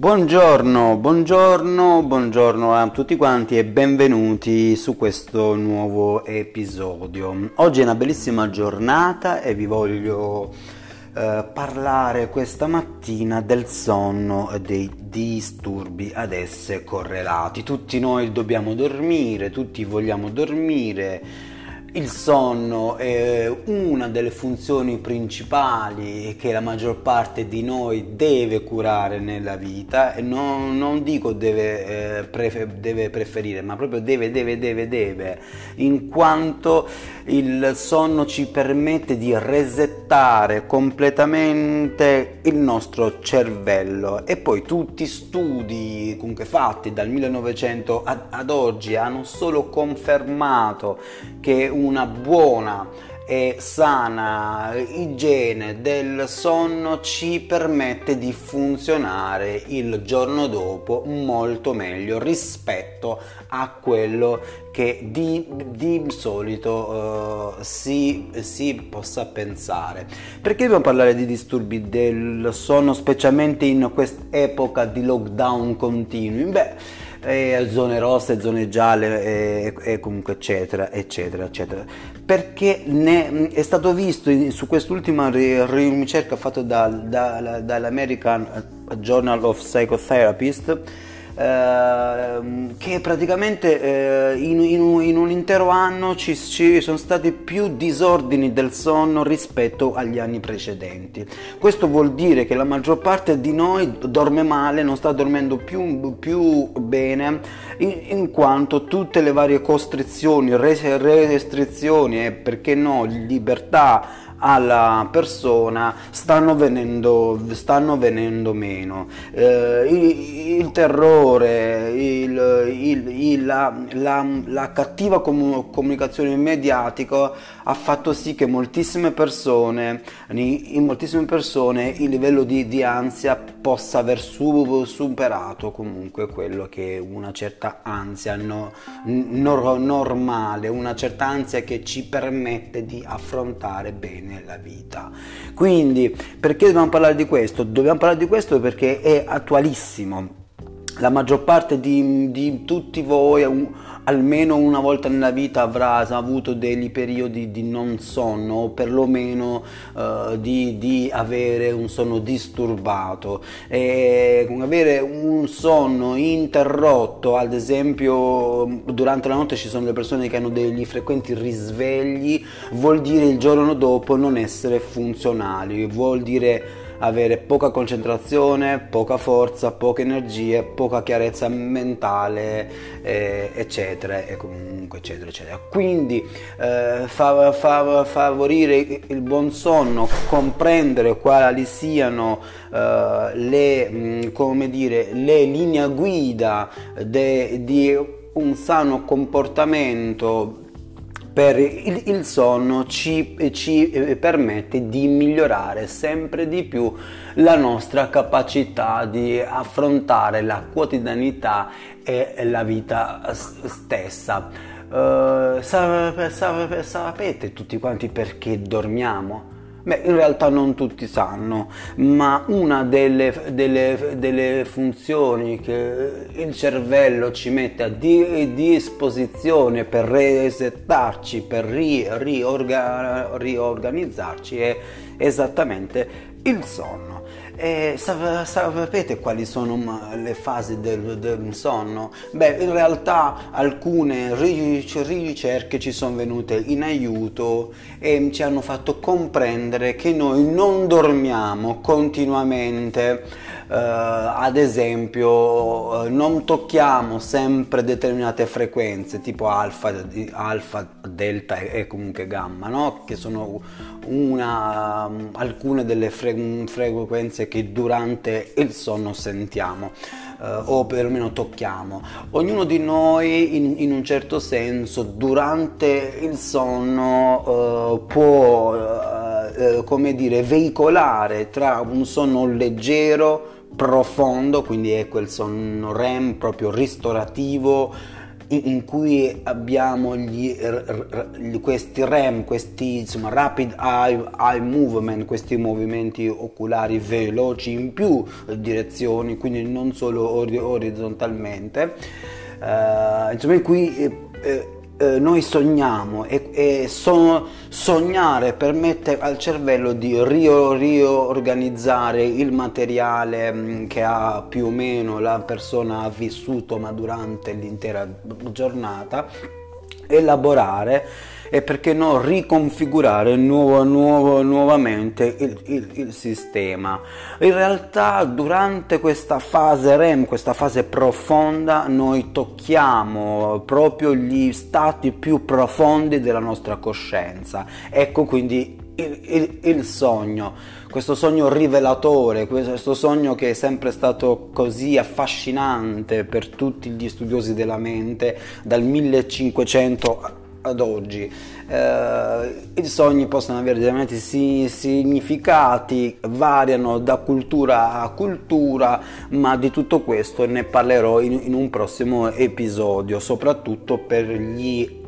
Buongiorno, buongiorno, buongiorno a tutti quanti e benvenuti su questo nuovo episodio. Oggi è una bellissima giornata e vi voglio eh, parlare questa mattina del sonno e dei disturbi ad esse correlati. Tutti noi dobbiamo dormire, tutti vogliamo dormire il sonno è una delle funzioni principali che la maggior parte di noi deve curare nella vita e non, non dico deve, eh, prefer- deve, preferire, ma proprio deve, deve, deve, deve, in quanto il sonno ci permette di resettare completamente il nostro cervello. E poi tutti studi comunque fatti dal 1900 ad, ad oggi hanno solo confermato che una buona e sana igiene del sonno ci permette di funzionare il giorno dopo molto meglio rispetto a quello che di, di solito uh, si, si, possa pensare. Perché dobbiamo parlare di disturbi del sonno, specialmente in quest'epoca di lockdown continui? Beh, e zone rosse, zone gialle e, e, comunque eccetera eccetera eccetera. Perché ne, è stato visto in, su quest'ultima ricerca fatta da, da, dall'American Journal of Psychotherapist Ehm, che praticamente eh, in, in, in, un intero anno ci, ci, sono stati più disordini del sonno rispetto agli anni precedenti. Questo vuol dire che la maggior parte di noi dorme male, non sta dormendo più, più bene, in, in, quanto tutte le varie costrizioni, restrizioni e perché no, libertà alla persona stanno venendo, stanno venendo meno. Eh, il, il, terrore, il, il, la, la, la, cattiva com- comunicazione mediatica ha fatto sì che moltissime persone, in moltissime persone il livello di, di ansia possa aver su, superato comunque quello che è una certa ansia no, no, normale, una certa ansia che ci permette di affrontare bene nella vita. Quindi, perché dobbiamo parlare di questo? Dobbiamo parlare di questo perché è attualissimo. La maggior parte di, di tutti voi, almeno una volta nella vita, avrà avuto dei periodi di non sonno o perlomeno uh, di, di, avere un sonno disturbato. E avere un sonno interrotto, ad esempio durante la notte ci sono le persone che hanno degli frequenti risvegli, vuol dire il giorno dopo non essere funzionali, vuol dire avere poca concentrazione, poca forza, poche energie, poca chiarezza mentale, eh, eccetera, e comunque eccetera, eccetera. Quindi eh, fa, fa, favorire il buon sonno, comprendere quali siano eh, le, mm, come dire, le linee guida de, di un sano comportamento per il, il sonno ci, ci, eh, permette di migliorare sempre di più la nostra capacità di affrontare la quotidianità e la vita stessa. Uh, sapete tutti quanti perché dormiamo? Beh, in realtà non tutti sanno, ma una delle, delle, delle funzioni che il cervello ci mette a di, disposizione per resettarci, per ri, riorga, riorganizzarci è esattamente il sonno. E sapete quali sono le fasi del, del, sonno? Beh, in realtà alcune ricerche ci sono venute in aiuto e ci hanno fatto comprendere che noi non dormiamo continuamente ad esempio uh, non tocchiamo sempre determinate frequenze tipo alfa, alfa delta e, comunque gamma no? che sono una, um, alcune delle fre- frequenze che durante il sonno sentiamo uh, o perlomeno tocchiamo ognuno di noi in, in un certo senso durante il sonno può come dire veicolare tra un sonno leggero profondo, quindi è quel sonno REM proprio ristorativo in cui abbiamo gli, questi REM, questi insomma, rapid eye, eye, movement, questi movimenti oculari veloci in più direzioni, quindi non solo orizzontalmente, uh, insomma in cui eh, eh, eh, noi sogniamo e, e so, sognare permette al cervello di riorganizzare il materiale mm, che ha più o meno la persona ha vissuto ma durante l'intera giornata, elaborare e perché no riconfigurare nuovo, nuovo, nuovamente il, il, il, sistema. In realtà durante questa fase REM, questa fase profonda, noi tocchiamo proprio gli stati più profondi della nostra coscienza. Ecco quindi il, il, il, sogno, questo sogno rivelatore, questo sogno che è sempre stato così affascinante per tutti gli studiosi della mente dal 1500 ad oggi. Eh, I sogni possono avere diversi significati, variano da cultura a cultura, ma di tutto questo ne parlerò in, in un prossimo episodio, soprattutto per gli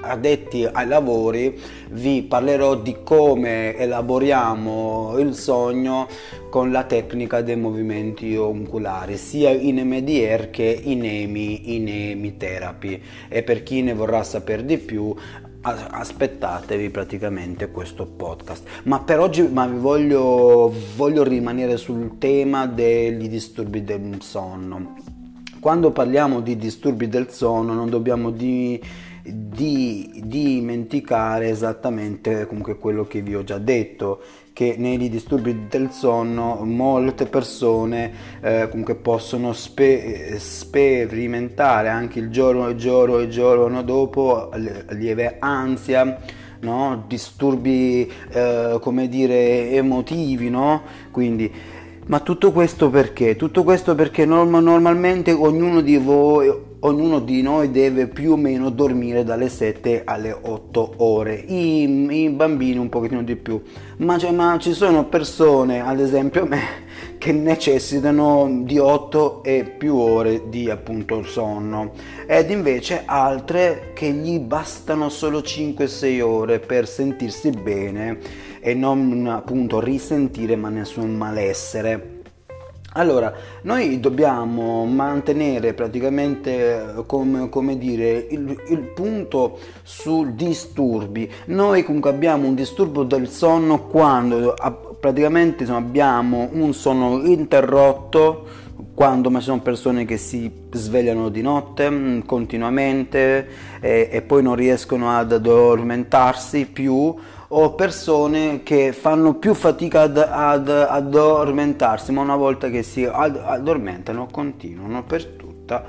addetti ai lavori vi parlerò di come elaboriamo il sogno con la tecnica dei movimenti oculari sia in MDR che in EMI, in EMI therapy. E per chi ne vorrà sapere di più aspettatevi praticamente questo podcast. Ma per oggi ma voglio, voglio rimanere sul tema degli disturbi del sonno. Quando parliamo di disturbi del sonno non dobbiamo di di dimenticare esattamente comunque quello che vi ho già detto che nei disturbi del sonno molte persone eh, comunque possono spe- sperimentare anche il giorno e giorno e giorno dopo lieve ansia no? disturbi eh, come dire emotivi no? quindi ma tutto questo perché? Tutto questo perché norm- normalmente ognuno di voi, ognuno di noi deve più o meno dormire dalle 7 alle 8 ore, I, i bambini un pochettino di più, ma, ma, ci sono persone, ad esempio me, che necessitano di 8 e più ore di appunto sonno. Ed invece altre che gli bastano solo 5-6 ore per sentirsi bene e non appunto risentire ma nessun malessere. Allora, noi dobbiamo mantenere praticamente come, come dire il, il, punto su disturbi. Noi comunque abbiamo un disturbo del sonno quando praticamente insomma, abbiamo un sonno interrotto quando ma sono persone che si svegliano di notte mm, continuamente e, e poi non riescono ad addormentarsi più o persone che fanno più fatica ad, ad addormentarsi, ma una volta che si addormentano continuano per tutta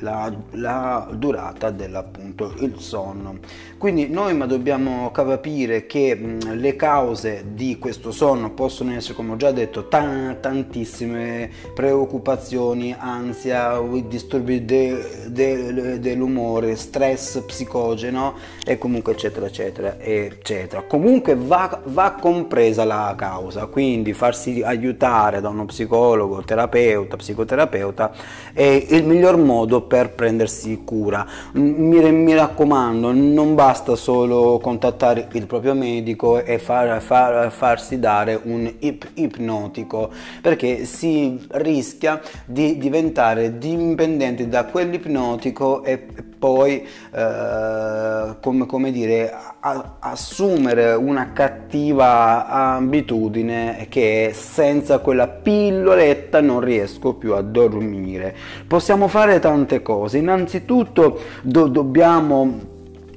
la, la durata dell'appunto il sonno. Quindi noi ma dobbiamo capire che mh, le cause di questo sonno possono essere, come ho già detto, t- tantissime preoccupazioni, ansia, disturbi de- de- dell'umore, stress psicogeno e comunque eccetera eccetera eccetera. Comunque va, va compresa la causa, quindi farsi aiutare da uno psicologo, terapeuta, psicoterapeuta è il miglior modo per prendersi cura. Mi, mi raccomando, non basta solo contattare il proprio medico e far, far, farsi dare un ip, ipnotico, perché si rischia di diventare dipendenti da quell'ipnotico e poi, eh, come, come, dire, a, assumere una cattiva abitudine che senza quella pilloletta non riesco più a dormire. Possiamo fare tante cose, innanzitutto do, dobbiamo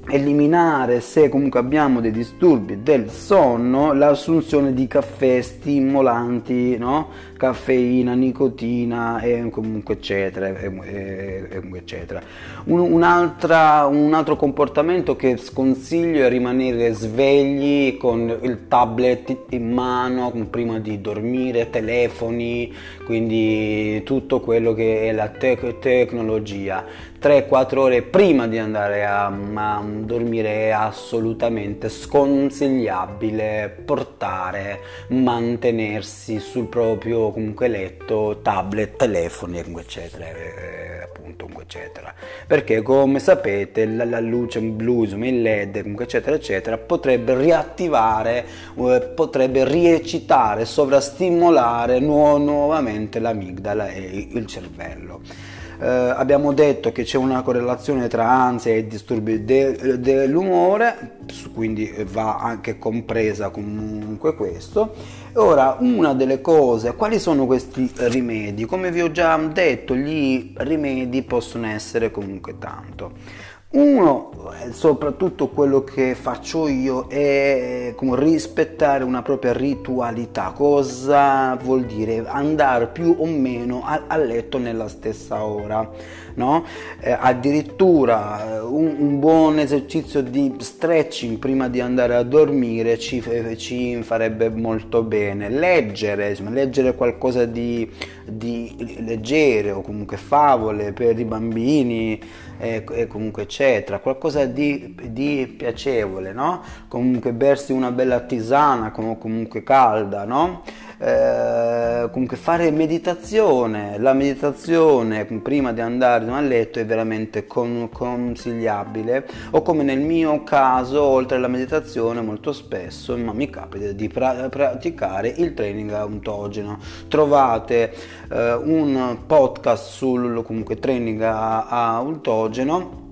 eliminare se comunque abbiamo dei disturbi del sonno l'assunzione di caffè stimolanti no? caffeina nicotina e comunque eccetera, e, e, eccetera. Un, un, altro comportamento che sconsiglio è rimanere svegli con il tablet in mano prima di dormire telefoni quindi tutto quello che è la tec- tecnologia 3-4 ore prima di andare a, a, dormire è assolutamente sconsigliabile portare, mantenersi sul proprio comunque letto, tablet, telefoni, eccetera. Eh, appunto, eccetera. Perché come sapete la, la luce blu, il LED, eccetera, eccetera, potrebbe riattivare, eh, potrebbe rieccitare, sovrastimolare nu- nuovamente l'amigdala e il cervello. Eh, abbiamo detto che c'è una correlazione tra ansia e disturbi de- dell'umore, quindi va anche compresa comunque questo. Ora, una delle cose, quali sono questi rimedi? Come vi ho già detto, gli rimedi possono essere comunque tanto. Uno, eh, soprattutto quello che faccio io, è rispettare una propria ritualità. Cosa vuol dire? Andare più o meno a, a letto nella stessa ora. No? Eh, addirittura eh, un, un, buon esercizio di stretching prima di andare a dormire ci, ci farebbe molto bene. Leggere, leggere qualcosa di, di leggero, comunque favole per i bambini e, e comunque eccetera, qualcosa di, di piacevole, no? Comunque bersi una bella tisana, comunque calda, no? Eh, comunque fare meditazione, la meditazione prima di andare a letto è veramente con, consigliabile. O come nel mio caso oltre alla meditazione molto spesso ma mi capita di pra- praticare il training autogeno. Trovate eh, un podcast sul comunque training autogeno.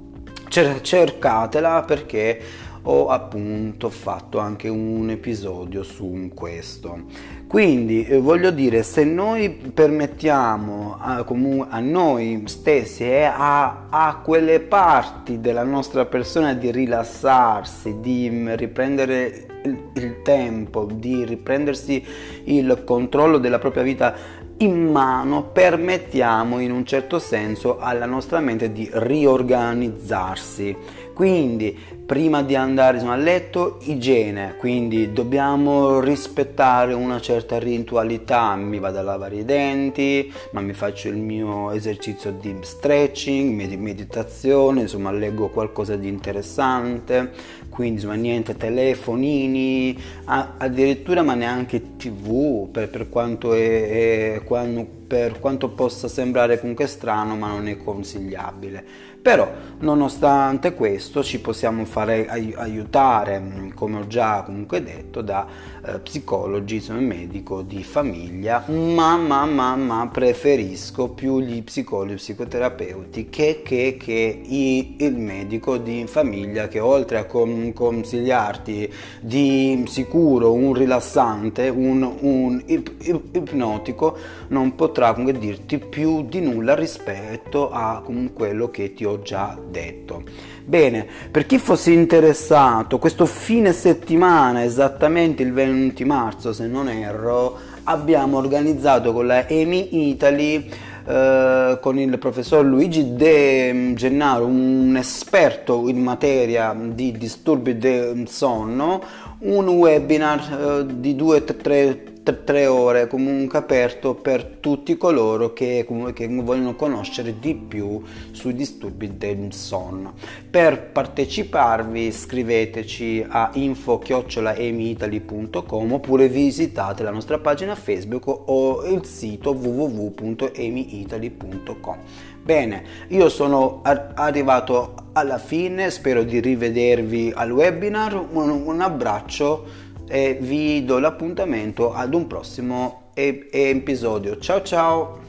Cercatela perché ho appunto fatto anche un episodio su questo. Quindi eh, voglio dire, se noi permettiamo a, comu- a noi stessi e a, a, quelle parti della nostra persona di rilassarsi, di riprendere il, il tempo, di riprendersi il controllo della propria vita in mano, permettiamo in un certo senso alla nostra mente di riorganizzarsi. Quindi prima di andare a letto igiene, quindi dobbiamo rispettare una certa ritualità, mi vado a lavare i denti, ma mi faccio il mio esercizio di stretching, meditazione, insomma leggo qualcosa di interessante, quindi insomma niente telefonini, addirittura ma neanche tv per, per quanto è, è quando, per quanto possa sembrare comunque strano ma non è consigliabile però, nonostante questo, ci possiamo fare aiutare, mm, come ho già comunque detto, da eh, psicologi, sono medico di famiglia, ma, ma, ma, ma preferisco più gli psicologi psicoterapeuti che, che, che i, il medico di famiglia che oltre a con, consigliarti di sicuro un rilassante, un, un ipnotico, non potrà comunque dirti più di nulla rispetto a quello che ti ho già detto. Bene, per chi fosse interessato, questo fine settimana, esattamente il 20 marzo se non erro, abbiamo organizzato con la EMI Italy eh, con il professor Luigi De Gennaro, un esperto in materia di disturbi del sonno, un webinar eh, di 2-3 tre ore comunque aperto per tutti coloro che, che, vogliono conoscere di più sui disturbi del sonno. Per parteciparvi scriveteci a info-emiitaly.com oppure visitate la nostra pagina Facebook o il sito www.emiitaly.com. Bene, io sono arrivato alla fine, spero di rivedervi al webinar, un, un abbraccio e vi do l'appuntamento ad un prossimo episodio. Ciao ciao!